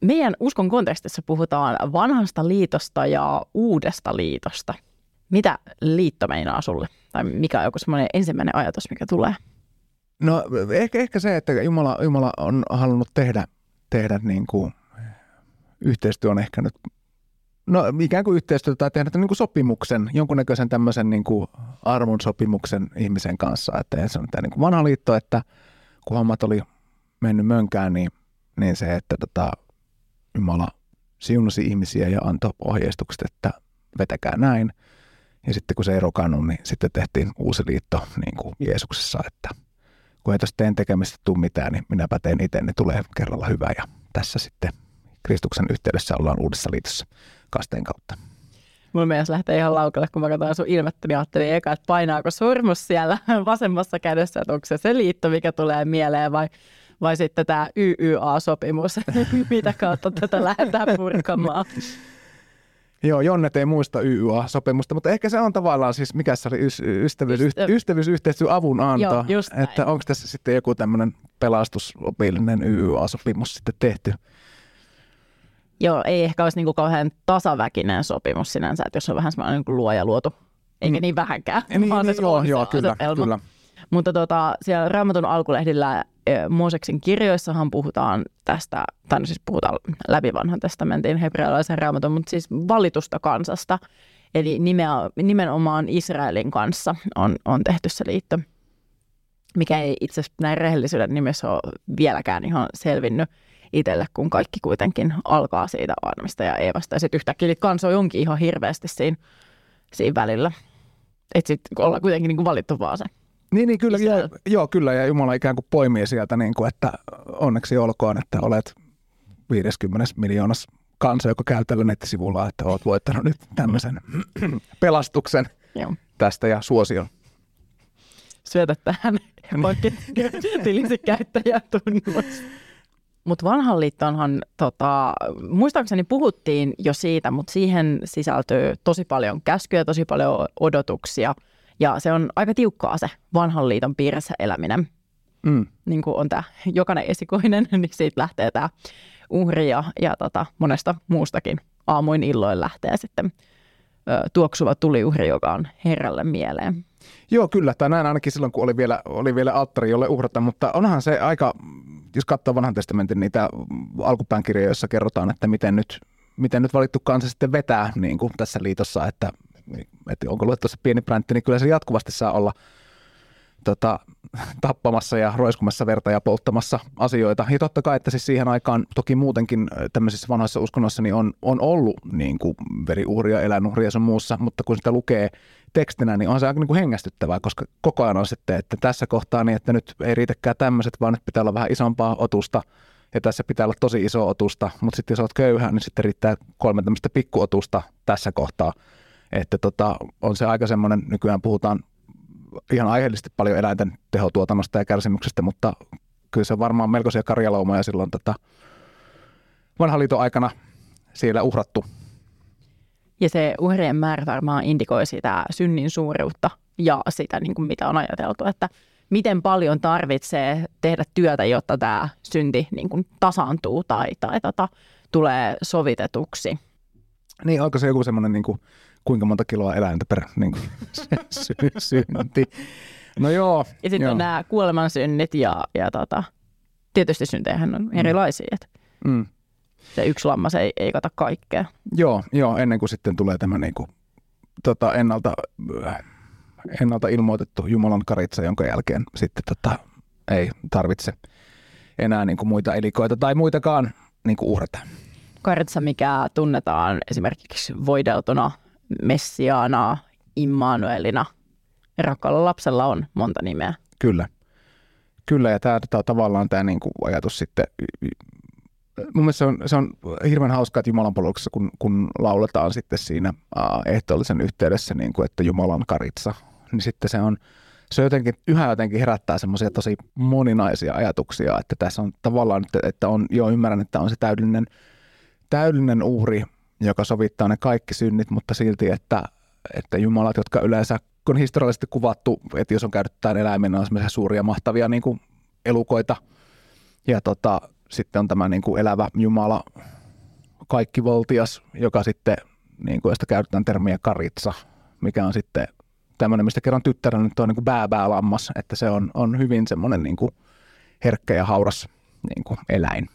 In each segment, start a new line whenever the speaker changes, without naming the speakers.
meidän uskon kontekstissa puhutaan vanhasta liitosta ja uudesta liitosta. Mitä liitto meinaa sulle? Tai mikä on joku semmoinen ensimmäinen ajatus, mikä tulee?
No ehkä, ehkä se, että Jumala, Jumala on halunnut tehdä, tehdä niin kuin, yhteistyö on ehkä nyt, no ikään kuin yhteistyötä tai tehdä niin kuin sopimuksen, jonkunnäköisen tämmöisen niin kuin armon sopimuksen ihmisen kanssa. Että se on tämä niin kuin vanha liitto, että kun hommat oli mennyt mönkään, niin, niin se, että tota, Jumala siunasi ihmisiä ja antoi ohjeistukset, että vetäkää näin. Ja sitten kun se ei rokannut, niin sitten tehtiin uusi liitto niin kuin Jeesuksessa, että kun ei tuosta teen tekemistä tule mitään, niin minäpä teen itse, niin tulee kerralla hyvä. Ja tässä sitten Kristuksen yhteydessä ollaan uudessa liitossa kasteen kautta.
Mulla mielestä lähtee ihan laukalle, kun mä katsoin sun ilmettä, niin ajattelin eka, että painaako sormus siellä vasemmassa kädessä, että onko se se liitto, mikä tulee mieleen vai vai sitten tämä YYA-sopimus, mitä kautta tätä lähdetään purkamaan.
Joo, Jonnet ei muista YYA-sopimusta, mutta ehkä se on tavallaan siis, mikä se oli, ystävyys, Ystä... ystävyysyhteistyö avun anto, Joo, että onko tässä sitten joku tämmöinen pelastusopillinen YYA-sopimus sitten tehty.
Joo, ei ehkä olisi niinku kauhean tasaväkinen sopimus sinänsä, että jos on vähän semmoinen niin luoja luotu, eikä mm. niin vähänkään.
Niin, niin, joo, joo, kyllä, kyllä.
Mutta tota, siellä Raamatun alkulehdillä Mooseksen kirjoissahan puhutaan tästä, tai no siis puhutaan läpi vanhan testamentin hebrealaisen raamatun, mutta siis valitusta kansasta. Eli nimenomaan Israelin kanssa on, on tehty se liitto, mikä ei itse asiassa näin rehellisyyden nimessä ole vieläkään ihan selvinnyt itselle, kun kaikki kuitenkin alkaa siitä Aadamista ja Eevasta. Ja sitten yhtäkkiä kansa onkin ihan hirveästi siinä, siinä välillä. Että sitten ollaan kuitenkin niin kuin valittu vaan se
niin, niin kyllä, ja, joo, kyllä, ja Jumala ikään kuin poimii sieltä, niin kuin, että onneksi olkoon, että olet 50 miljoonas kansa, joka käy tällä nettisivulla, että olet voittanut nyt tämmöisen pelastuksen joo. tästä ja suosion.
Syötä tähän tilisi käyttäjätunnus. Mutta vanhan liittoonhan, tota, muistaakseni puhuttiin jo siitä, mutta siihen sisältyy tosi paljon käskyjä, tosi paljon odotuksia – ja se on aika tiukkaa se vanhan liiton piirissä eläminen. Mm. Niin kuin on tämä jokainen esikoinen, niin siitä lähtee tämä uhri ja, ja tota, monesta muustakin aamuin illoin lähtee sitten ö, tuoksuva tuliuhri, joka on herralle mieleen.
Joo, kyllä. Tai näin ainakin silloin, kun oli vielä, oli vielä alttari, jolle uhrata. Mutta onhan se aika, jos katsoo vanhan testamentin niitä alkupään kirjoja, joissa kerrotaan, että miten nyt, miten nyt valittu kansa sitten vetää niin kuin tässä liitossa, että että onko luettu se pieni präntti, niin kyllä se jatkuvasti saa olla tota, tappamassa ja roiskumassa verta ja polttamassa asioita. Ja totta kai, että siis siihen aikaan toki muutenkin tämmöisissä vanhoissa uskonnoissa niin on, on ollut niin kuin veriuhria, eläinuhria sun muussa, mutta kun sitä lukee tekstinä, niin on se aika niin kuin hengästyttävää, koska koko ajan on sitten, että tässä kohtaa niin, että nyt ei riitäkään tämmöiset, vaan nyt pitää olla vähän isompaa otusta, ja tässä pitää olla tosi iso otusta, mutta sitten jos olet köyhä, niin sitten riittää kolme tämmöistä pikkuotusta tässä kohtaa. Että tota, on se aika semmoinen, nykyään puhutaan ihan aiheellisesti paljon eläinten tehotuotannosta ja kärsimyksestä, mutta kyllä se on varmaan melkoisia karjalaumoja silloin tota, vanhan liiton aikana siellä uhrattu.
Ja se uhrien määrä varmaan indikoi sitä synnin suuruutta ja sitä, niin kuin mitä on ajateltu, että miten paljon tarvitsee tehdä työtä, jotta tämä synti niin kuin tasaantuu tai, tai tota, tulee sovitetuksi.
Niin, onko se joku semmoinen niin kuin kuinka monta kiloa eläintä per niin kuin, sy- synti. No joo.
Ja sitten nämä kuolemansynnit ja, ja tota, tietysti syntejähän on mm. erilaisia. Mm. Se yksi lammas ei, ei kata kaikkea.
Joo, joo, ennen kuin sitten tulee tämä niin kuin, tota, ennalta, ennalta ilmoitettu Jumalan karitsa, jonka jälkeen sitten tota, ei tarvitse enää niin kuin muita elikoita tai muitakaan niin kuin uhrata.
Karitsa, mikä tunnetaan esimerkiksi voideltuna Messiaana, Immanuelina. Rakkaalla lapsella on monta nimeä.
Kyllä. Kyllä, ja tämä, tämä tavallaan tämä niin kuin ajatus sitten, mun mielestä se on, se on hirveän hauskaa, että Jumalan palveluksessa, kun, kun lauletaan sitten siinä ehtoollisen yhteydessä, niin kuin, että Jumalan karitsa, niin sitten se on, se jotenkin, yhä jotenkin herättää semmoisia tosi moninaisia ajatuksia, että tässä on tavallaan, että, että on, jo ymmärrän, että on se täydellinen, täydellinen uhri, joka sovittaa ne kaikki synnit, mutta silti, että, että jumalat, jotka yleensä on historiallisesti kuvattu, että jos on käytetään eläimenä, on semmoisia suuria mahtavia niin kuin elukoita, ja tota, sitten on tämä niin kuin elävä Jumala, kaikki voltias, joka sitten, niin kuin, josta käytetään termiä karitsa, mikä on sitten tämmöinen, mistä kerran tyttärän nyt on niin kuin bää lammas, että se on, on hyvin semmoinen niin kuin herkkä ja hauras niin kuin eläin.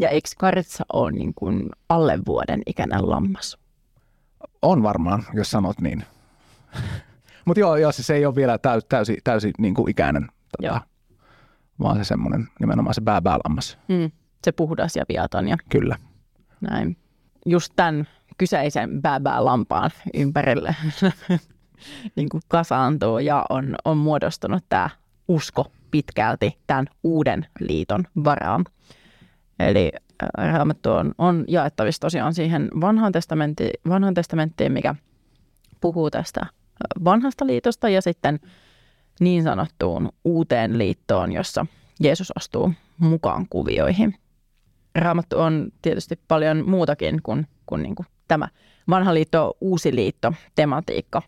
Ja eikö karitsa ole niin kuin alle vuoden ikäinen lammas?
On varmaan, jos sanot niin. Mutta joo, joo, se ei ole vielä täysi, täysi, täysi niin kuin ikäinen, tota, vaan se semmoinen nimenomaan se bää-bää-lammas.
Mm, se puhdas ja viaton. Ja
Kyllä.
Näin. Just tämän kyseisen bää-bää-lampaan ympärille niin kuin kasaantuu ja on, on muodostunut tämä usko pitkälti tämän uuden liiton varaan. Eli Raamattu on, on jaettavissa tosiaan siihen vanhaan testamenttiin, vanhaan testamenttiin, mikä puhuu tästä vanhasta liitosta ja sitten niin sanottuun uuteen liittoon, jossa Jeesus astuu mukaan kuvioihin. Raamattu on tietysti paljon muutakin kuin, kuin, niin kuin tämä vanha liitto, uusi liitto tematiikka.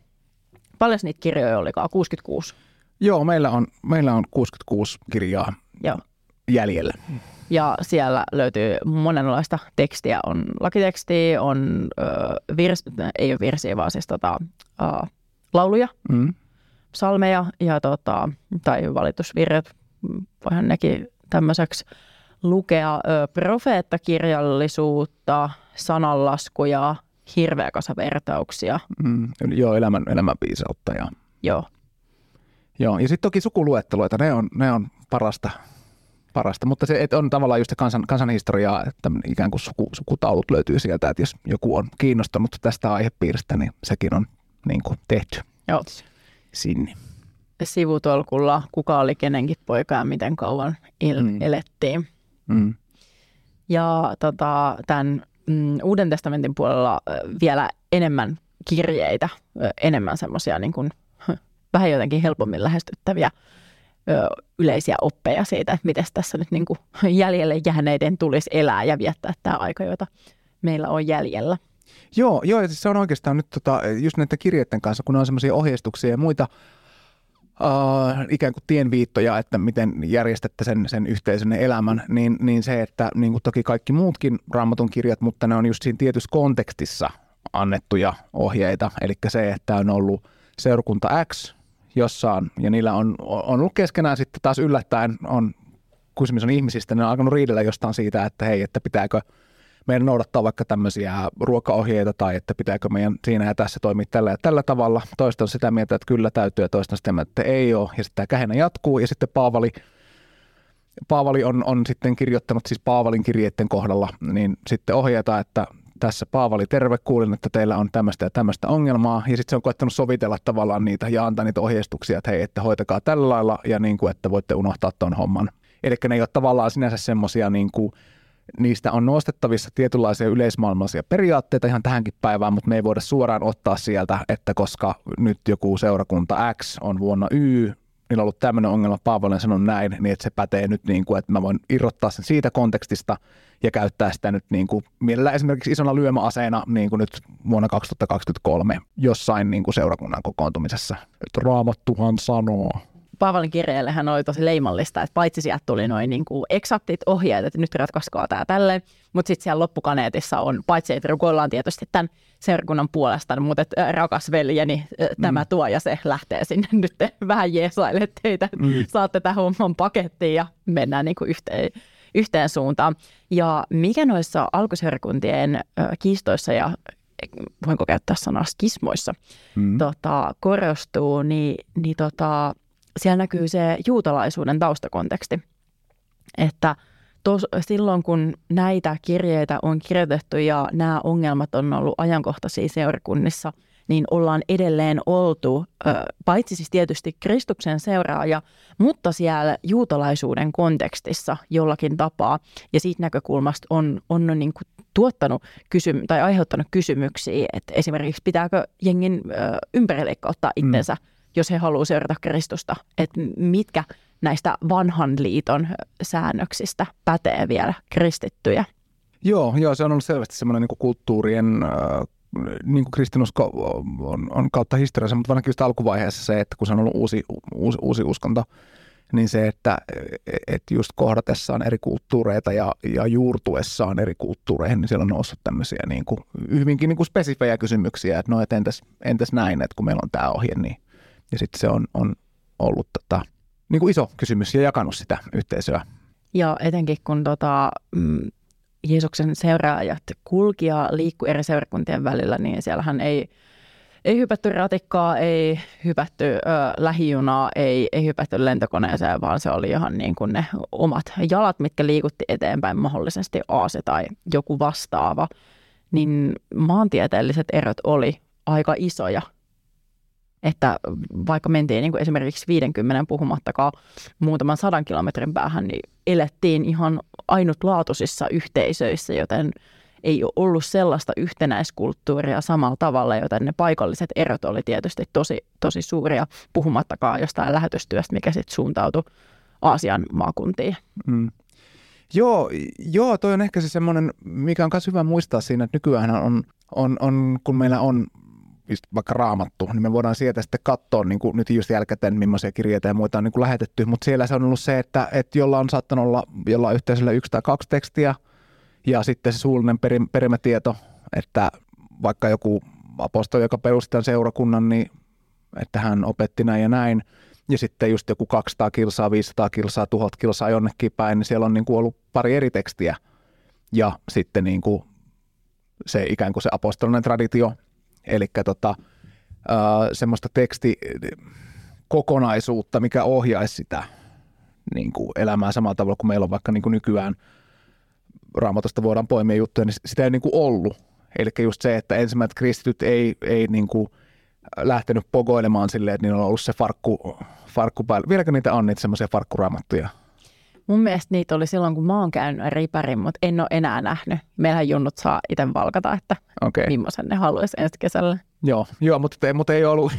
Paljon niitä kirjoja olikaan? 66?
Joo, meillä on, meillä on 66 kirjaa Joo. Jäljellä.
Ja siellä löytyy monenlaista tekstiä. On lakiteksti, on ö, virs, ei ole virsiä, vaan siis tota, ö, lauluja, mm. salmeja ja tota, tai valitusvirret. Voihan nekin tämmöiseksi lukea. Ö, profeettakirjallisuutta, sananlaskuja, hirveä kasa vertauksia.
Mm, joo, elämän, elämän. Ja...
Joo.
Joo, ja sitten toki sukuluetteloita, ne on, ne on parasta, parasta. mutta se on tavallaan just kansan, kansanhistoriaa, että ikään kuin suku, sukutaulut löytyy sieltä, että jos joku on kiinnostunut tästä aihepiiristä, niin sekin on niin kuin tehty
Joo.
sinne.
Sivutolkulla kuka oli kenenkin poika ja miten kauan il- mm. elettiin. Mm. Ja tota, tämän mm, Uuden testamentin puolella vielä enemmän kirjeitä, enemmän semmoisia niin kuin, vähän jotenkin helpommin lähestyttäviä yleisiä oppeja siitä, että miten tässä nyt niin kuin jäljelle jääneiden tulisi elää ja viettää tämä aika, jota meillä on jäljellä.
Joo, joo ja siis se on oikeastaan nyt tota, just näiden kirjeiden kanssa, kun on semmoisia ohjeistuksia ja muita uh, ikään kuin tienviittoja, että miten järjestätte sen, sen yhteisön elämän, niin, niin se, että niin kuin toki kaikki muutkin raamatun kirjat, mutta ne on just siinä tietyssä kontekstissa annettuja ohjeita. Eli se, että on ollut seurakunta X jossain, ja niillä on, on ollut keskenään sitten taas yllättäen, on kysymys on ihmisistä, ne on alkanut riidellä jostain siitä, että hei, että pitääkö – meidän noudattaa vaikka tämmöisiä ruokaohjeita tai että pitääkö meidän siinä ja tässä toimia tällä ja tällä tavalla. Toista on sitä mieltä, että kyllä täytyy ja toista sitä mieltä, että ei ole. Ja sitten tämä kähenä jatkuu ja sitten Paavali, Paavali on, on sitten kirjoittanut siis Paavalin kirjeiden kohdalla niin sitten ohjeita, että tässä Paavali, terve, kuulin, että teillä on tämmöistä ja tämmöistä ongelmaa. Ja sitten se on koettanut sovitella tavallaan niitä ja antaa niitä ohjeistuksia, että hei, että hoitakaa tällä lailla ja niin kuin, että voitte unohtaa tuon homman. Eli ne ei ole tavallaan sinänsä semmoisia niin kuin niistä on nostettavissa tietynlaisia yleismaailmallisia periaatteita ihan tähänkin päivään, mutta me ei voida suoraan ottaa sieltä, että koska nyt joku seurakunta X on vuonna Y, niillä on ollut tämmöinen ongelma, Paavo on sanonut näin, niin että se pätee nyt niin kuin, että mä voin irrottaa sen siitä kontekstista ja käyttää sitä nyt niin kuin, mielellään esimerkiksi isona lyömäaseena niin kuin nyt vuonna 2023 jossain niin kuin seurakunnan kokoontumisessa. Että raamattuhan sanoo.
Paavalin kirjeelle hän oli tosi leimallista, että paitsi sieltä tuli noin niin kuin eksaktit ohjeet, että nyt ratkaiskoa tämä tälleen, mutta sitten siellä loppukaneetissa on, paitsi että rukoillaan tietysti tämän seurakunnan puolesta, mutta että rakas veljeni, tämä mm. tuo ja se lähtee sinne nyt vähän jeesaille teitä, mm. saatte tämän homman pakettiin ja mennään niin kuin yhteen, yhteen suuntaan. Ja mikä noissa alkuseurakuntien kiistoissa ja voinko käyttää sanaa skismoissa, mm. tota, korostuu, niin, niin tota, siellä näkyy se juutalaisuuden taustakonteksti, että tos, silloin kun näitä kirjeitä on kirjoitettu ja nämä ongelmat on ollut ajankohtaisia seurakunnissa, niin ollaan edelleen oltu, paitsi siis tietysti Kristuksen seuraaja, mutta siellä juutalaisuuden kontekstissa jollakin tapaa. Ja siitä näkökulmasta on, on niin kuin tuottanut kysym- tai aiheuttanut kysymyksiä, että esimerkiksi pitääkö jengin ympärileikkauttaa itsensä mm jos he haluavat seurata Kristusta, että mitkä näistä vanhan liiton säännöksistä pätee vielä kristittyjä.
Joo, joo se on ollut selvästi semmoinen niin kulttuurien, niin kuin kristinusko on, on kautta historiassa, mutta ainakin just alkuvaiheessa se, että kun se on ollut uusi, uusi, uusi uskonto, niin se, että et just kohdatessaan eri kulttuureita ja, ja juurtuessaan eri kulttuureihin, niin siellä on noussut tämmöisiä niin kuin, hyvinkin niin kuin spesifejä kysymyksiä, että no, et entäs, entäs näin, että kun meillä on tämä ohje, niin ja sitten se on, on ollut tota, niin kuin iso kysymys ja jakanut sitä yhteisöä.
Ja etenkin kun tota, mm, Jeesuksen seuraajat kulki ja liikkui eri seurakuntien välillä, niin siellähän ei, ei hypätty ratikkaa, ei hypätty ö, lähijunaa, ei, ei hypätty lentokoneeseen, vaan se oli ihan niin kuin ne omat jalat, mitkä liikutti eteenpäin mahdollisesti aase tai joku vastaava. Niin maantieteelliset erot oli aika isoja että vaikka mentiin niin kuin esimerkiksi 50 puhumattakaan muutaman sadan kilometrin päähän, niin elettiin ihan ainutlaatuisissa yhteisöissä, joten ei ole ollut sellaista yhtenäiskulttuuria samalla tavalla, joten ne paikalliset erot oli tietysti tosi, tosi suuria, puhumattakaan jostain lähetystyöstä, mikä sitten suuntautui Aasian maakuntiin. Mm.
Joo, joo, toi on ehkä se semmoinen, mikä on myös hyvä muistaa siinä, että nykyään on, on, on, kun meillä on vaikka raamattu, niin me voidaan sieltä sitten katsoa niin kuin nyt just jälkikäteen, millaisia kirjeitä ja muita on niin kuin lähetetty, mutta siellä se on ollut se, että, että jolla on saattanut olla jollain yhteisöllä yksi tai kaksi tekstiä ja sitten se suullinen perim, perimätieto, että vaikka joku apostoli, joka perusti tämän seurakunnan, niin että hän opetti näin ja näin, ja sitten just joku 200 kilsaa, 500 kilsaa, 1000 kilsaa jonnekin päin, niin siellä on niin kuin ollut pari eri tekstiä, ja sitten niin kuin se ikään kuin se apostolinen traditio, Eli tota, semmoista tekstikokonaisuutta, mikä ohjaisi sitä niin kuin elämää samalla tavalla kuin meillä on vaikka niin kuin nykyään raamatusta voidaan poimia juttuja, niin sitä ei niin kuin ollut. Eli just se, että ensimmäiset kristityt ei, ei niin kuin lähtenyt pogoilemaan silleen, että niillä on ollut se farkku, farkku päällä. Vieläkö niitä on niitä semmoisia farkkuraamattuja?
Mun mielestä niitä oli silloin, kun mä oon käynyt ripärin, mutta en ole enää nähnyt. Meillähän junnut saa itse valkata, että okay. millaisen ne haluaisi ensi kesällä.
Joo, joo mutta, mutta ei ollut,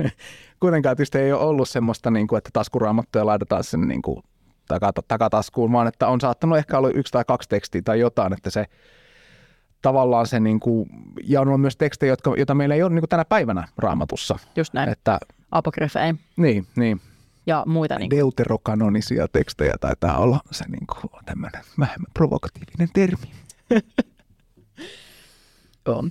kuitenkaan tietysti ei ole ollut semmoista, niin kuin, että taskuraamattuja laitetaan sen niin kuin, takataskuun, vaan että on saattanut ehkä olla yksi tai kaksi tekstiä tai jotain, että se tavallaan se, niin kuin, ja on myös tekstejä, jotka, joita meillä ei ole niin kuin tänä päivänä raamatussa.
Just näin, että, apokryfein.
Niin, niin
ja muita. Niin
Deuterokanonisia tekstejä taitaa olla se niin kuin, tämmöinen vähemmän provokatiivinen termi.
Joo.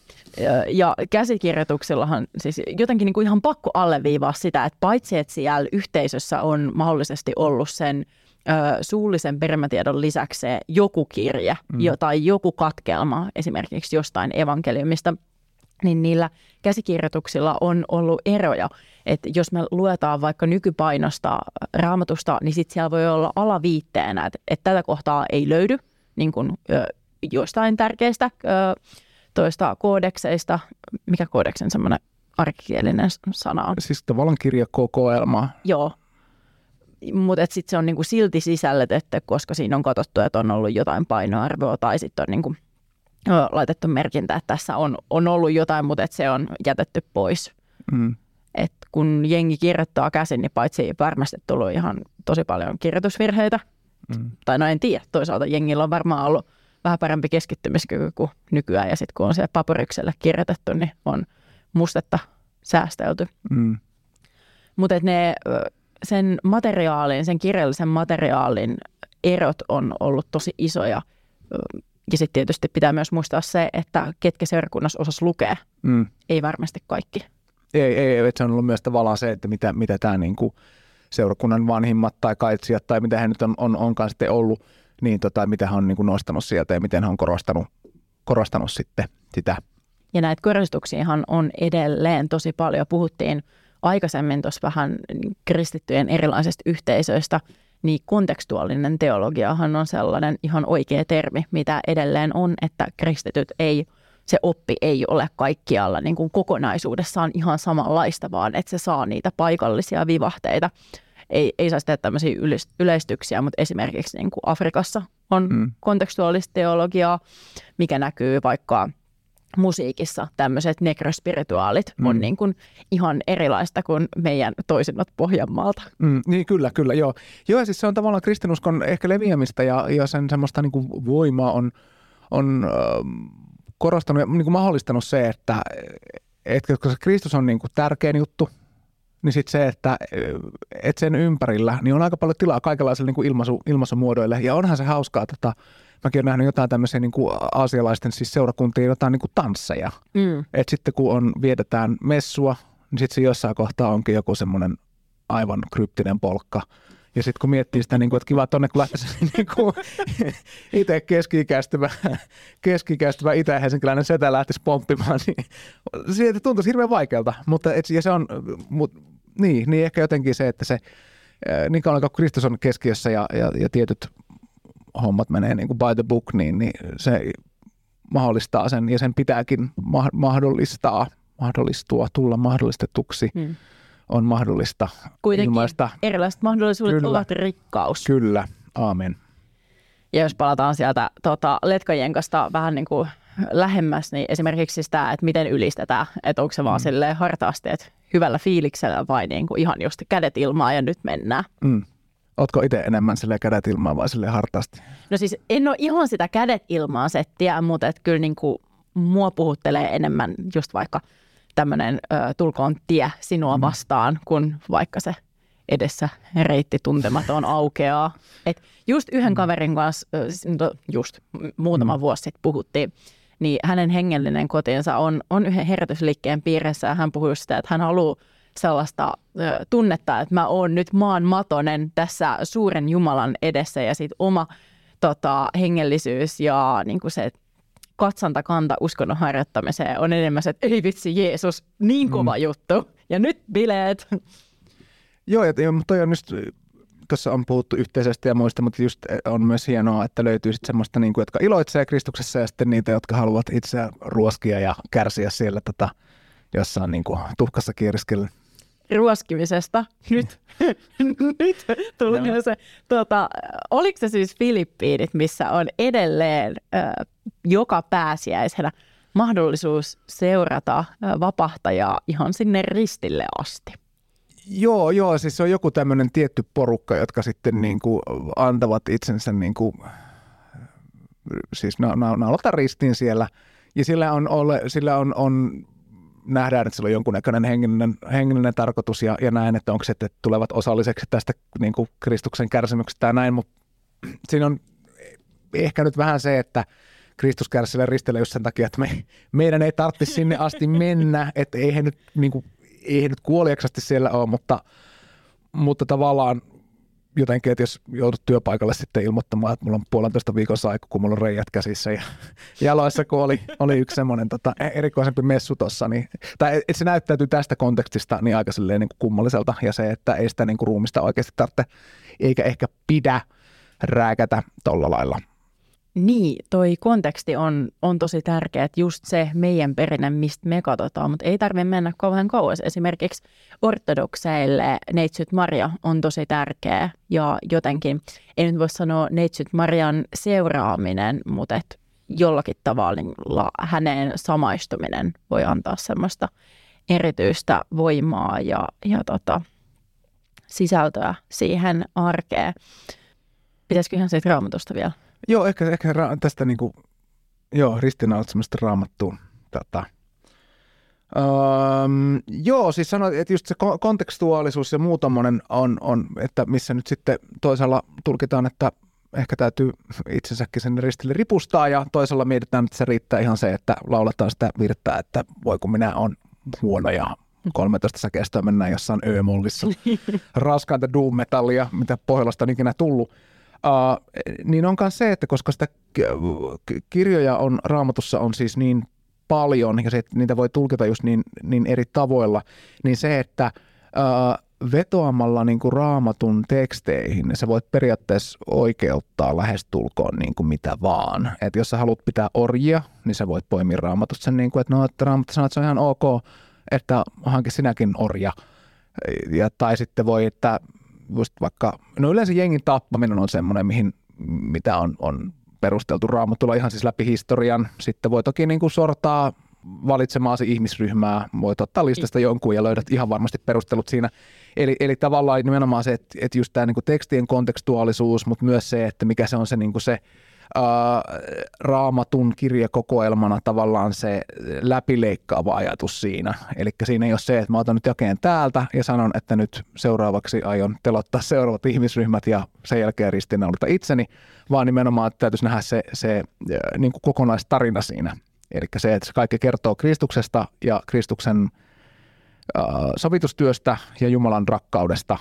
Ja käsikirjoituksillahan siis jotenkin niin kuin ihan pakko alleviivaa sitä, että paitsi että siellä yhteisössä on mahdollisesti ollut sen ö, suullisen perimätiedon lisäksi joku kirje mm. tai joku katkelma esimerkiksi jostain evankeliumista, niin niillä käsikirjoituksilla on ollut eroja. Että jos me luetaan vaikka nykypainosta raamatusta, niin sitten siellä voi olla alaviitteenä, että, että tätä kohtaa ei löydy niin kuin, ö, jostain tärkeistä ö, toista koodekseista. Mikä koodeksen semmoinen arkikielinen sana on?
Siis tavallaan kirjakokoelma.
Joo, mutta sitten se on niinku silti sisällytetty, koska siinä on katsottu, että on ollut jotain painoarvoa tai sitten on niinku laitettu merkintä, että tässä on, on ollut jotain, mutta että se on jätetty pois. Mm. Et kun jengi kirjoittaa käsin, niin paitsi varmasti tullut ihan tosi paljon kirjoitusvirheitä, mm. tai no en tiedä, toisaalta jengillä on varmaan ollut vähän parempi keskittymiskyky kuin nykyään, ja sitten kun on se paperikselle kirjoitettu, niin on mustetta säästelty. Mm. Mutta ne sen materiaalin, sen kirjallisen materiaalin erot on ollut tosi isoja ja sitten tietysti pitää myös muistaa se, että ketkä seurakunnassa osas lukea. Mm. Ei varmasti kaikki.
Ei, ei, ei, se on ollut myös tavallaan se, että mitä, mitä tämä niin kuin seurakunnan vanhimmat tai kaitsijat tai mitä he nyt on, on, onkaan sitten ollut, niin tota, mitä hän on niin kuin nostanut sieltä ja miten hän on korostanut, korostanut sitten sitä.
Ja näitä korostuksiahan on edelleen tosi paljon. Puhuttiin aikaisemmin tuossa vähän kristittyjen erilaisista yhteisöistä, niin kontekstuaalinen teologiahan on sellainen ihan oikea termi, mitä edelleen on, että kristityt ei, se oppi ei ole kaikkialla niin kuin kokonaisuudessaan ihan samanlaista, vaan että se saa niitä paikallisia vivahteita. Ei, ei saisi tehdä tämmöisiä yleistyksiä, mutta esimerkiksi niin kuin Afrikassa on mm. kontekstuaalista teologiaa, mikä näkyy vaikka musiikissa tämmöiset nekrospirituaalit mm. on niin kuin ihan erilaista kuin meidän toisinnot Pohjanmaalta.
Mm, niin kyllä, kyllä, joo. Joo, siis se on tavallaan kristinuskon ehkä leviämistä ja, ja sen semmoista niin kuin voimaa on, on äh, korostanut ja niin kuin mahdollistanut se, että et, koska Kristus on niin kuin tärkein juttu, niin sitten se, että et sen ympärillä niin on aika paljon tilaa kaikenlaisille niin kuin ilmaisu, ilmaisumuodoille. Ja onhan se hauskaa, tota, mäkin olen nähnyt jotain tämmöisiä niin kuin aasialaisten siis seurakuntien jotain niin kuin tansseja. Mm. Että sitten kun on, vietetään messua, niin sitten se jossain kohtaa onkin joku semmoinen aivan kryptinen polkka. Ja sitten kun miettii sitä, niin kuin, että kiva tuonne, kun lähtisi niin kuin, itse keski-ikäistyvä, keski-ikäistyvä itä-helsinkiläinen setä lähtisi pomppimaan, niin siitä tuntuisi hirveän vaikealta. Mutta et, ja se on, mut, niin, niin ehkä jotenkin se, että se, niin kauan kuin Kristus on keskiössä ja, ja, ja tietyt hommat menee niin kuin by the book, niin, niin se mahdollistaa sen ja sen pitääkin mahdollistaa, mahdollistua, tulla mahdollistetuksi. Hmm on mahdollista
Kuitenkin ilmaista. erilaiset mahdollisuudet Kyllä. ovat rikkaus.
Kyllä, aamen.
Ja jos palataan sieltä tota, letkajenkasta vähän niin kuin lähemmäs, niin esimerkiksi sitä, että miten ylistetään, että onko se vaan mm. silleen hartaasti, että hyvällä fiiliksellä vai niin kuin ihan just kädet ilmaa ja nyt mennään. Mm.
Ootko itse enemmän sille kädet ilmaa vai sille hartaasti?
No siis en ole ihan sitä kädet ilmaa settiä, mutta et kyllä niin kuin mua puhuttelee enemmän just vaikka – tämmöinen tulkoon tie sinua mm. vastaan, kun vaikka se edessä reitti tuntematon aukeaa. Et just yhden mm. kaverin kanssa, no just muutama mm. vuosi sitten puhuttiin, niin hänen hengellinen kotinsa on, on yhden herätysliikkeen piirissä ja hän puhui sitä, että hän haluaa sellaista ö, tunnetta, että mä oon nyt maan matonen tässä suuren Jumalan edessä ja sitten oma tota, hengellisyys ja niin kuin se katsantakanta uskonnon harjoittamiseen on enemmän se, että ei vitsi Jeesus, niin kova mm. juttu. Ja nyt bileet.
Joo, ja, toi on just, tuossa on puhuttu yhteisesti ja muista, mutta just on myös hienoa, että löytyy sitten semmoista, niin kuin, jotka iloitsee Kristuksessa ja sitten niitä, jotka haluavat itseä ruoskia ja kärsiä siellä tota, jossain niin kuin, tuhkassa kieriskellä
ruoskimisesta. Nyt, nyt tulee se. Tuota, oliko se siis Filippiinit, missä on edelleen äh, joka pääsiäisenä mahdollisuus seurata äh, vapahtajaa ihan sinne ristille asti?
Joo, joo, siis se on joku tämmöinen tietty porukka, jotka sitten niin kuin antavat itsensä niin kuin, siis na- na- naulata ristiin siellä. Ja sillä on, ole, sillä on, on nähdään, että sillä on jonkunnäköinen hengellinen, hengellinen tarkoitus ja, ja näin, että onko se, että tulevat osalliseksi tästä niin kuin Kristuksen kärsimyksestä tai näin, mutta siinä on ehkä nyt vähän se, että Kristus kärsi ristille just sen takia, että me, meidän ei tarvitse sinne asti mennä, että ei he nyt, niin kuin, ei he nyt kuoliaksasti siellä ole, mutta, mutta tavallaan jotenkin, että jos joudut työpaikalle sitten ilmoittamaan, että mulla on puolentoista viikossa aika, kun mulla on reijät käsissä ja jaloissa, kun oli, oli yksi semmoinen tota, e- erikoisempi messu tuossa, niin, tai että se näyttäytyy tästä kontekstista niin aika silleen niin kuin kummalliselta ja se, että ei sitä niin kuin ruumista oikeasti tarvitse, eikä ehkä pidä rääkätä tolla lailla.
Niin, toi konteksti on, on tosi tärkeä, että just se meidän perinne, mistä me katsotaan, mutta ei tarvitse mennä kauhean kauas. Esimerkiksi ortodokseille Neitsyt Maria on tosi tärkeä ja jotenkin, ei nyt voi sanoa Neitsyt Marian seuraaminen, mutta et jollakin tavalla häneen samaistuminen voi antaa semmoista erityistä voimaa ja, ja tota, sisältöä siihen arkeen. Pitäisiköhän siitä raamatusta vielä?
Joo, ehkä, ehkä ra- tästä niinku, joo, semmoista raamattua. Tota. Um, joo, siis sanoit, että just se kontekstuaalisuus ja muu on, on, että missä nyt sitten toisella tulkitaan, että ehkä täytyy itsensäkin sen ristille ripustaa ja toisella mietitään, että se riittää ihan se, että lauletaan sitä virtää, että voi kun minä on huono ja 13 säkeistä mennään jossain ö-mollissa. Raskainta doom-metallia, mitä Pohjolasta on ikinä tullut. Uh, niin on myös se, että koska sitä kirjoja on raamatussa on siis niin paljon ja se, että niitä voi tulkita just niin, niin eri tavoilla, niin se, että uh, vetoamalla niin kuin raamatun teksteihin, niin sä voit periaatteessa oikeuttaa lähestulkoon niin kuin mitä vaan. Et jos sä haluat pitää orjia, niin sä voit poimia raamatusta sen, niin kuin, että no, että raamattu sanoo, että se on ihan ok, että hankin sinäkin orja. Ja, tai sitten voi, että just vaikka, no yleensä jengin tappaminen on semmoinen, mihin, mitä on, on perusteltu raamatulla ihan siis läpi historian. Sitten voi toki niin kuin sortaa valitsemaasi ihmisryhmää, voit ottaa listasta jonkun ja löydät ihan varmasti perustelut siinä. Eli, eli tavallaan nimenomaan se, että, että just tämä niin kuin tekstien kontekstuaalisuus, mutta myös se, että mikä se on se, niin kuin se raamatun kirjakokoelmana tavallaan se läpileikkaava ajatus siinä. Eli siinä ei ole se, että mä otan nyt jakeen täältä ja sanon, että nyt seuraavaksi aion telottaa seuraavat ihmisryhmät ja sen jälkeen ristiinnaulita itseni, vaan nimenomaan että täytyisi nähdä se, se niin kuin kokonaistarina siinä. Eli se, että kaikki kertoo Kristuksesta ja Kristuksen äh, sovitustyöstä ja Jumalan rakkaudesta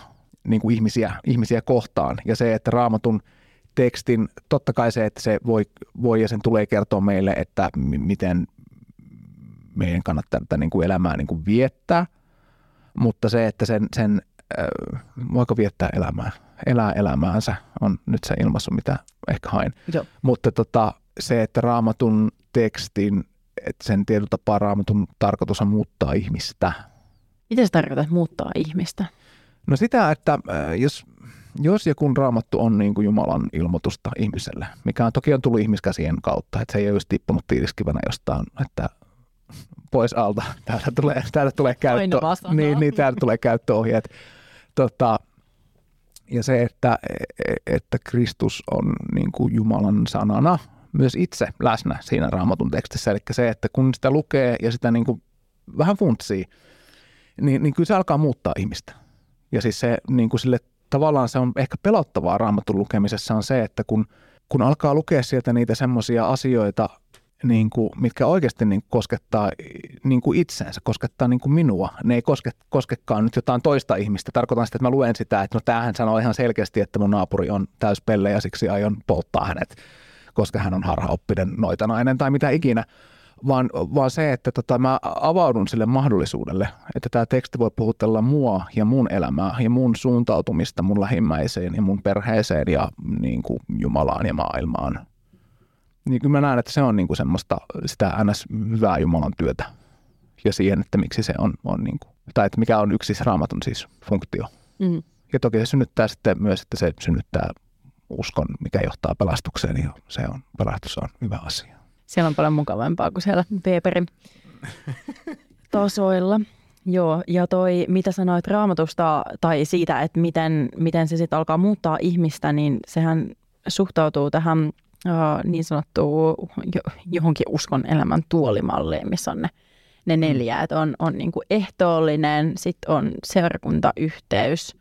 niin kuin ihmisiä, ihmisiä kohtaan. Ja se, että raamatun tekstin, totta kai se, että se voi, voi ja sen tulee kertoa meille, että m- miten meidän kannattaa tätä niin kuin elämää niin kuin viettää, mutta se, että sen, sen äh, voiko viettää elämää, elää elämäänsä on nyt se ilmaisu, mitä ehkä hain.
Joo.
Mutta tota, se, että raamatun tekstin, että sen tietyllä tapaa raamatun tarkoitus on muuttaa ihmistä.
Miten se tarkoittaa, että muuttaa ihmistä?
No sitä, että äh, jos, jos ja kun raamattu on niin kuin Jumalan ilmoitusta ihmiselle, mikä on, toki on tullut ihmiskäsien kautta, että se ei ole just tippunut tiiliskivänä jostain, että pois alta, täältä tulee, täältä tulee käyttö, niin, niin, täältä tulee käyttöohjeet. Tota, ja se, että, että Kristus on niin kuin Jumalan sanana myös itse läsnä siinä raamatun tekstissä. Eli se, että kun sitä lukee ja sitä niin kuin vähän funtsii, niin, niin kyllä se alkaa muuttaa ihmistä. Ja siis se niin kuin sille, tavallaan se on ehkä pelottavaa raamatun lukemisessa on se, että kun, kun alkaa lukea sieltä niitä semmoisia asioita, niin kuin, mitkä oikeasti niin kuin koskettaa niin kuin itseensä, koskettaa niin kuin minua. Ne ei koske, koskekaan nyt jotain toista ihmistä. Tarkoitan sitä, että mä luen sitä, että no tämähän sanoo ihan selkeästi, että mun naapuri on täyspelle ja siksi aion polttaa hänet, koska hän on harhaoppinen noitanainen tai mitä ikinä. Vaan, vaan se, että tota, mä avaudun sille mahdollisuudelle, että tämä teksti voi puhutella mua ja mun elämää ja mun suuntautumista mun lähimmäiseen ja mun perheeseen ja niin kuin Jumalaan ja maailmaan niin kyllä mä näen, että se on niin kuin semmoista sitä ns. hyvää Jumalan työtä ja siihen, että miksi se on, on niin kuin, tai että mikä on yksi siis raamatun siis funktio. Mm. Ja toki se synnyttää sitten myös, että se synnyttää uskon, mikä johtaa pelastukseen ja se on, pelastus on hyvä asia.
Siellä on paljon mukavampaa kuin siellä Weberin tasoilla. Joo, ja toi, mitä sanoit raamatusta tai siitä, että miten, miten se sitten alkaa muuttaa ihmistä, niin sehän suhtautuu tähän niin sanottu johonkin uskon elämän tuolimalliin, missä on ne, ne mm. neljä. Että on, on niin kuin ehtoollinen, sitten on seurakuntayhteys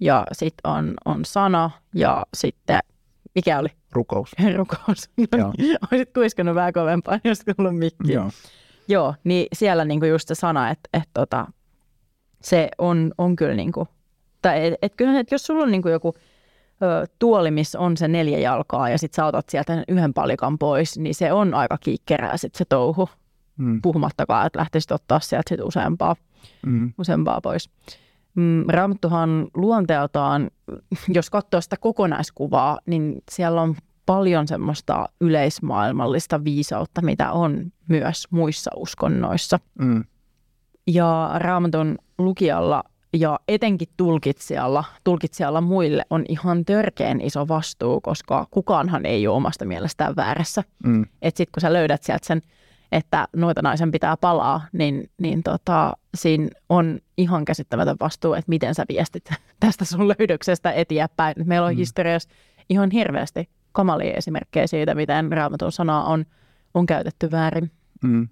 ja sitten on, on sana ja sitten, mikä oli?
Rukous.
Rukous. No, olisit kuiskanut vähän kovempaa, jos kuullut mikki. Joo. Joo, niin siellä niinku just se sana, että et tota, se on, on kyllä niinku, tai et, et kyllä, et jos sulla on niinku joku – tuoli, missä on se neljä jalkaa ja sitten sä otat sieltä yhden palikan pois, niin se on aika kiikkerää sitten se touhu. Mm. Puhumattakaan, että lähtisit ottaa sieltä sit useampaa, mm. useampaa pois. Mm, Raamattuhan luonteeltaan, jos katsoo sitä kokonaiskuvaa, niin siellä on paljon semmoista yleismaailmallista viisautta, mitä on myös muissa uskonnoissa. Mm. Ja Raamatun lukijalla ja etenkin tulkitsijalla, tulkitsijalla muille on ihan törkeän iso vastuu, koska kukaanhan ei ole omasta mielestään väärässä. Mm. Että sitten kun sä löydät sieltä sen, että noita naisen pitää palaa, niin, niin tota, siinä on ihan käsittämätön vastuu, että miten sä viestit tästä sun löydöksestä eteenpäin. Meillä on mm. historiassa ihan hirveästi kamalia esimerkkejä siitä, miten raamatun sanaa on, on käytetty väärin. Mm.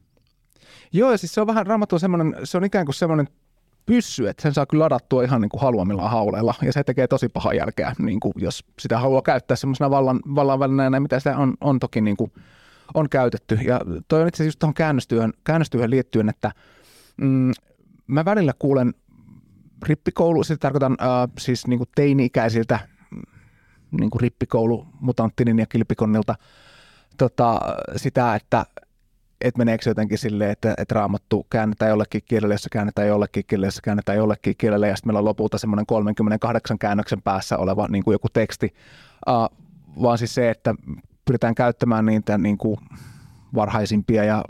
Joo, ja siis se on vähän raamatun semmoinen, se on ikään kuin semmoinen pyssy, että sen saa kyllä ladattua ihan niin kuin haluamillaan hauleilla, ja se tekee tosi pahaa jälkeä, niin kuin jos sitä haluaa käyttää semmoisena vallan, vallan välineenä, mitä sitä on, on toki niin kuin, on käytetty. Ja toi on itse asiassa just tuohon käännöstyöhön, käännöstyöhön liittyen, että mm, mä välillä kuulen rippikoulu, sitä tarkoitan äh, siis niin kuin teini-ikäisiltä mm, niin kuin rippikoulu mutanttinin ja kilpikonnilta tota, sitä, että että meneekö se jotenkin silleen, että, että raamattu käännetään jollekin kielelle, jossa käännetään jollekin kielelle, jossa käännetään jollekin kielelle, ja sitten meillä on lopulta semmoinen 38 käännöksen päässä oleva niin kuin joku teksti, uh, vaan siis se, että pyritään käyttämään niitä niin kuin varhaisimpia ja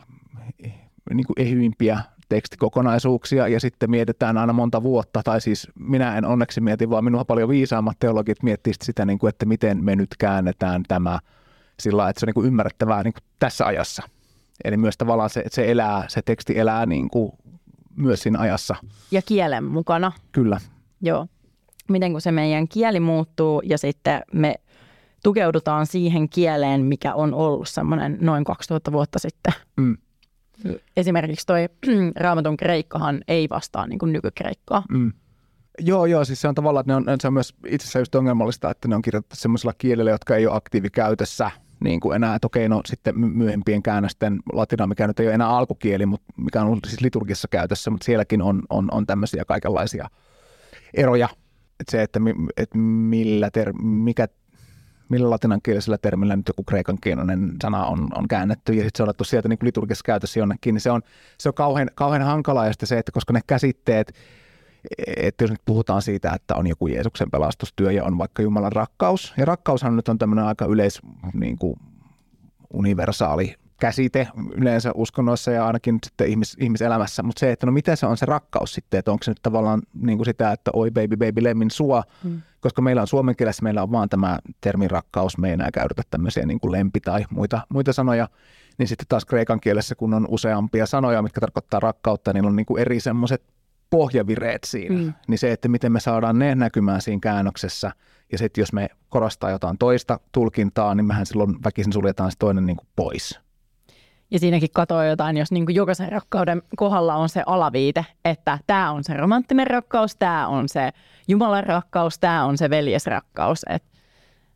niin kuin ehyimpiä tekstikokonaisuuksia ja sitten mietitään aina monta vuotta, tai siis minä en onneksi mieti, vaan minua paljon viisaammat teologit miettii sitä, niin kuin, että miten me nyt käännetään tämä sillä että se on niin kuin ymmärrettävää niin kuin tässä ajassa. Eli myös tavallaan se, se elää, se teksti elää niin kuin myös siinä ajassa.
Ja kielen mukana.
Kyllä.
Joo. Miten kun se meidän kieli muuttuu ja sitten me tukeudutaan siihen kieleen, mikä on ollut semmoinen noin 2000 vuotta sitten. Mm. Esimerkiksi toi raamatun kreikkahan ei vastaa niin kuin nykykreikkaa. Mm.
Joo, joo, siis se on tavallaan, että ne on, se on myös itse asiassa just ongelmallista, että ne on kirjoitettu semmoisella kielellä, jotka ei ole aktiivikäytössä niin kuin enää, että okei, no sitten myöhempien käännösten latina, mikä nyt ei ole enää alkukieli, mutta mikä on ollut siis liturgisessa käytössä, mutta sielläkin on, on, on tämmöisiä kaikenlaisia eroja. Että se, että, mi, että millä ter, mikä, millä latinankielisellä termillä nyt joku kreikan kielinen sana on, on käännetty ja sitten se on otettu sieltä niin liturgisessa käytössä jonnekin, niin se on, se on kauhean, kauhean hankalaa ja se, että koska ne käsitteet, että jos nyt puhutaan siitä, että on joku Jeesuksen pelastustyö ja on vaikka Jumalan rakkaus, ja rakkaushan nyt on tämmöinen aika yleis, niin kuin universaali käsite yleensä uskonnoissa ja ainakin sitten ihmis, ihmiselämässä, mutta se, että no mitä se on se rakkaus sitten, että onko se nyt tavallaan niin kuin sitä, että oi baby baby lemmin sua, mm. koska meillä on suomen kielessä, meillä on vaan tämä termin rakkaus, me ei enää käytetä tämmöisiä niin kuin lempi tai muita, muita sanoja, niin sitten taas kreikan kielessä, kun on useampia sanoja, mitkä tarkoittaa rakkautta, niin on niin kuin eri semmoiset pohjavireet siinä, mm. niin se, että miten me saadaan ne näkymään siinä käännöksessä, ja sitten jos me korostaa jotain toista tulkintaa, niin mehän silloin väkisin suljetaan se toinen niin kuin pois.
Ja siinäkin katoa jotain, jos niin kuin jokaisen rakkauden kohdalla on se alaviite, että tämä on se romanttinen rakkaus, tämä on se Jumalan rakkaus, tämä on se veljesrakkaus. Et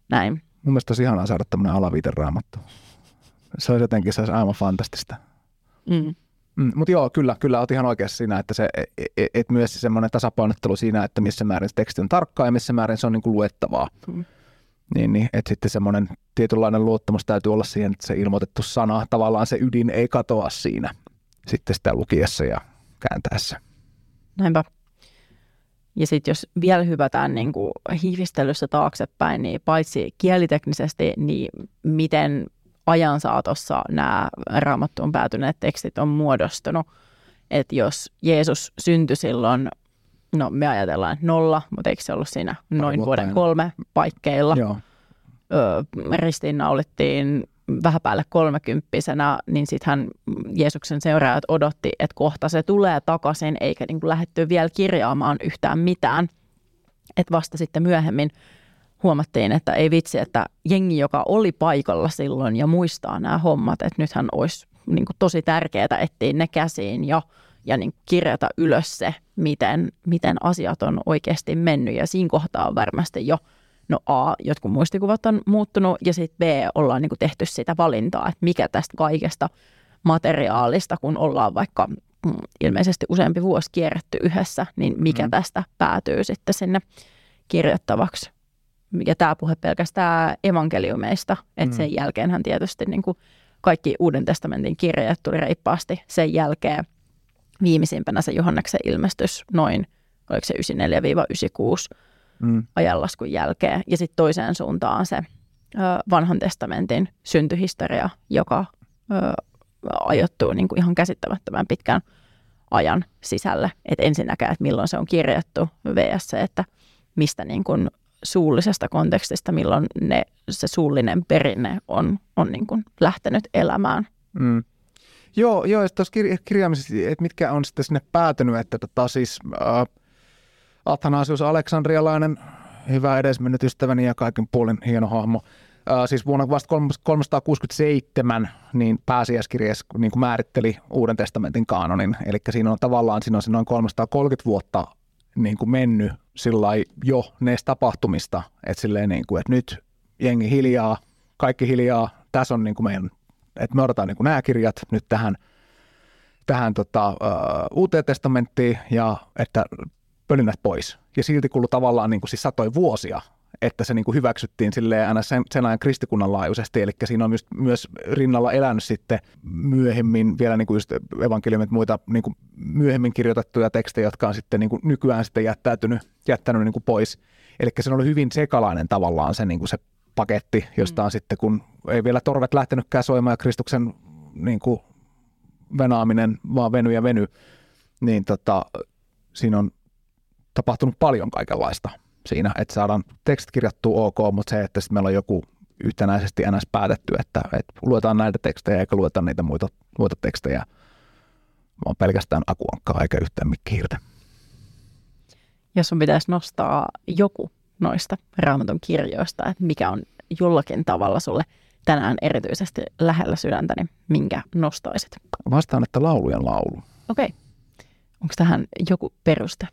näin.
Mun mielestä olisi ihanaa saada tämmöinen alaviite raamattu. Se olisi jotenkin se olisi aivan fantastista. Mm. Mm, mutta joo, kyllä, kyllä olet ihan oikeassa siinä, että se, et, e, et myös semmoinen tasapainottelu siinä, että missä määrin se teksti on tarkkaa ja missä määrin se on niin kuin luettavaa. Mm. Niin, niin että sitten semmoinen tietynlainen luottamus täytyy olla siihen, että se ilmoitettu sana, tavallaan se ydin ei katoa siinä sitten sitä lukiessa ja kääntäessä.
Näinpä. Ja sitten jos vielä hyvätään niin kuin hiivistelyssä taaksepäin, niin paitsi kieliteknisesti, niin miten ajan saatossa nämä raamattuun päätyneet tekstit on muodostunut. Että jos Jeesus syntyi silloin, no me ajatellaan nolla, mutta eikö se ollut siinä noin vuoden kolme paikkeilla. Joo. Öö, ristiinnaulittiin vähän päälle kolmekymppisenä, niin sittenhän Jeesuksen seuraajat odotti, että kohta se tulee takaisin, eikä niin lähdetty vielä kirjaamaan yhtään mitään. Että vasta sitten myöhemmin huomattiin, että ei vitsi, että jengi, joka oli paikalla silloin ja muistaa nämä hommat, että nythän olisi niin kuin tosi tärkeää etsiä ne käsiin jo ja niin kirjata ylös se, miten, miten asiat on oikeasti mennyt. Ja siinä kohtaa on varmasti jo, no A, jotkut muistikuvat on muuttunut ja sitten B, ollaan niin kuin tehty sitä valintaa, että mikä tästä kaikesta materiaalista, kun ollaan vaikka mm, ilmeisesti useampi vuosi kierretty yhdessä, niin mikä mm. tästä päätyy sitten sinne kirjoittavaksi ja tämä puhe pelkästään evankeliumeista, että mm. sen jälkeenhän tietysti niin kuin kaikki Uuden testamentin kirjat tuli reippaasti sen jälkeen. Viimeisimpänä se Johanneksen ilmestys noin, oliko se 94-96 mm. ajanlaskun jälkeen. Ja sitten toiseen suuntaan se ö, vanhan testamentin syntyhistoria, joka ö, ajoittuu niin kuin ihan käsittämättömän pitkän ajan sisälle. Että ensinnäkään, että milloin se on kirjattu vs. että mistä niin kuin suullisesta kontekstista, milloin ne, se suullinen perinne on, on niin kuin lähtenyt elämään. Mm.
Joo, joo tuossa kir- kirjaamisessa, että mitkä on sitten sinne päätynyt, että tota siis äh, Athanasius Aleksandrialainen, hyvä edesmennyt ystäväni ja kaiken puolin hieno hahmo, äh, siis vuonna vasta 367 niin pääsiäiskirjas niin kuin määritteli Uuden testamentin kaanonin, eli siinä on tavallaan siinä on noin 330 vuotta niin kuin mennyt jo näistä tapahtumista, että, silleen niin kuin, että nyt jengi hiljaa, kaikki hiljaa, tässä on niin kuin meidän, että me odotetaan niin nämä kirjat nyt tähän, tähän tota, uh, uuteen testamenttiin ja että pölinnät pois. Ja silti kului tavallaan niin kuin siis satoi vuosia että se niin kuin hyväksyttiin silleen aina sen, sen ajan kristikunnan laajuisesti, eli siinä on myös, myös rinnalla elänyt sitten myöhemmin vielä niin kuin just evankeliumit muita niin kuin myöhemmin kirjoitettuja tekstejä, jotka on sitten niin kuin nykyään sitten jättäytynyt, jättänyt niin kuin pois. Eli se on hyvin sekalainen tavallaan se, niin kuin se paketti, josta on mm. sitten, kun ei vielä torvet lähtenytkään soimaan ja Kristuksen niin kuin venaaminen vaan veny ja veny, niin tota, siinä on tapahtunut paljon kaikenlaista siinä, että saadaan tekstit kirjattua ok, mutta se, että sitten meillä on joku yhtenäisesti ns. päätetty, että, että luetaan näitä tekstejä eikä lueta niitä muita, muita tekstejä, vaan pelkästään akuankkaa eikä yhtään mikkihiirtä.
Jos sun pitäisi nostaa joku noista raamatun kirjoista, että mikä on jollakin tavalla sulle tänään erityisesti lähellä sydäntä, niin minkä nostaisit?
Vastaan, että laulujen laulu.
Okei. Okay. Onko tähän joku peruste?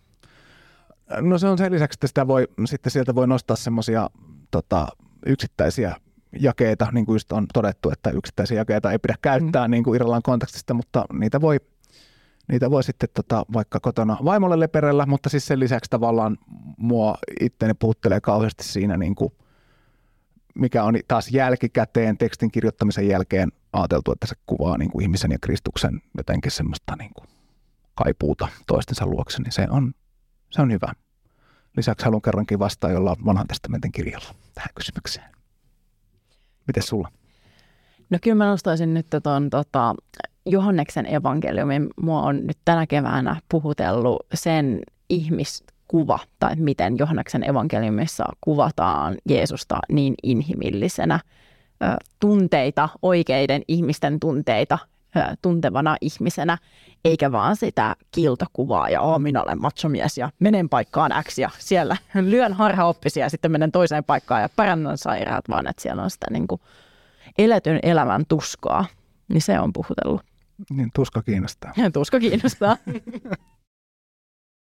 No se on sen lisäksi, että sitä voi, sitten sieltä voi nostaa semmoisia tota, yksittäisiä jakeita, niin kuin just on todettu, että yksittäisiä jakeita ei pidä käyttää mm. niin kuin Irlannin kontekstista, mutta niitä voi, niitä voi sitten tota, vaikka kotona vaimolle leperellä, mutta siis sen lisäksi tavallaan mua itteni puhuttelee kauheasti siinä, niin kuin, mikä on taas jälkikäteen tekstin kirjoittamisen jälkeen ajateltu, että se kuvaa niin kuin ihmisen ja Kristuksen jotenkin semmoista niin kuin kaipuuta toistensa luokse, niin se on, se on hyvä. Lisäksi haluan kerrankin vastaa jolla on vanhan testamentin kirjalla tähän kysymykseen. Miten sulla?
No kyllä mä nostaisin nyt tuon tota, Johanneksen evankeliumin. Mua on nyt tänä keväänä puhutellut sen ihmiskuva, tai miten Johanneksen evankeliumissa kuvataan Jeesusta niin inhimillisenä, tunteita, oikeiden ihmisten tunteita tuntevana ihmisenä, eikä vaan sitä kiltokuvaa ja oh, minä olen machomies ja menen paikkaan X ja siellä lyön harhaoppisia ja sitten menen toiseen paikkaan ja parannan sairaat, vaan että siellä on sitä niin kuin eletyn elämän tuskaa, niin se on puhutellut.
Niin tuska kiinnostaa.
tuska kiinnostaa.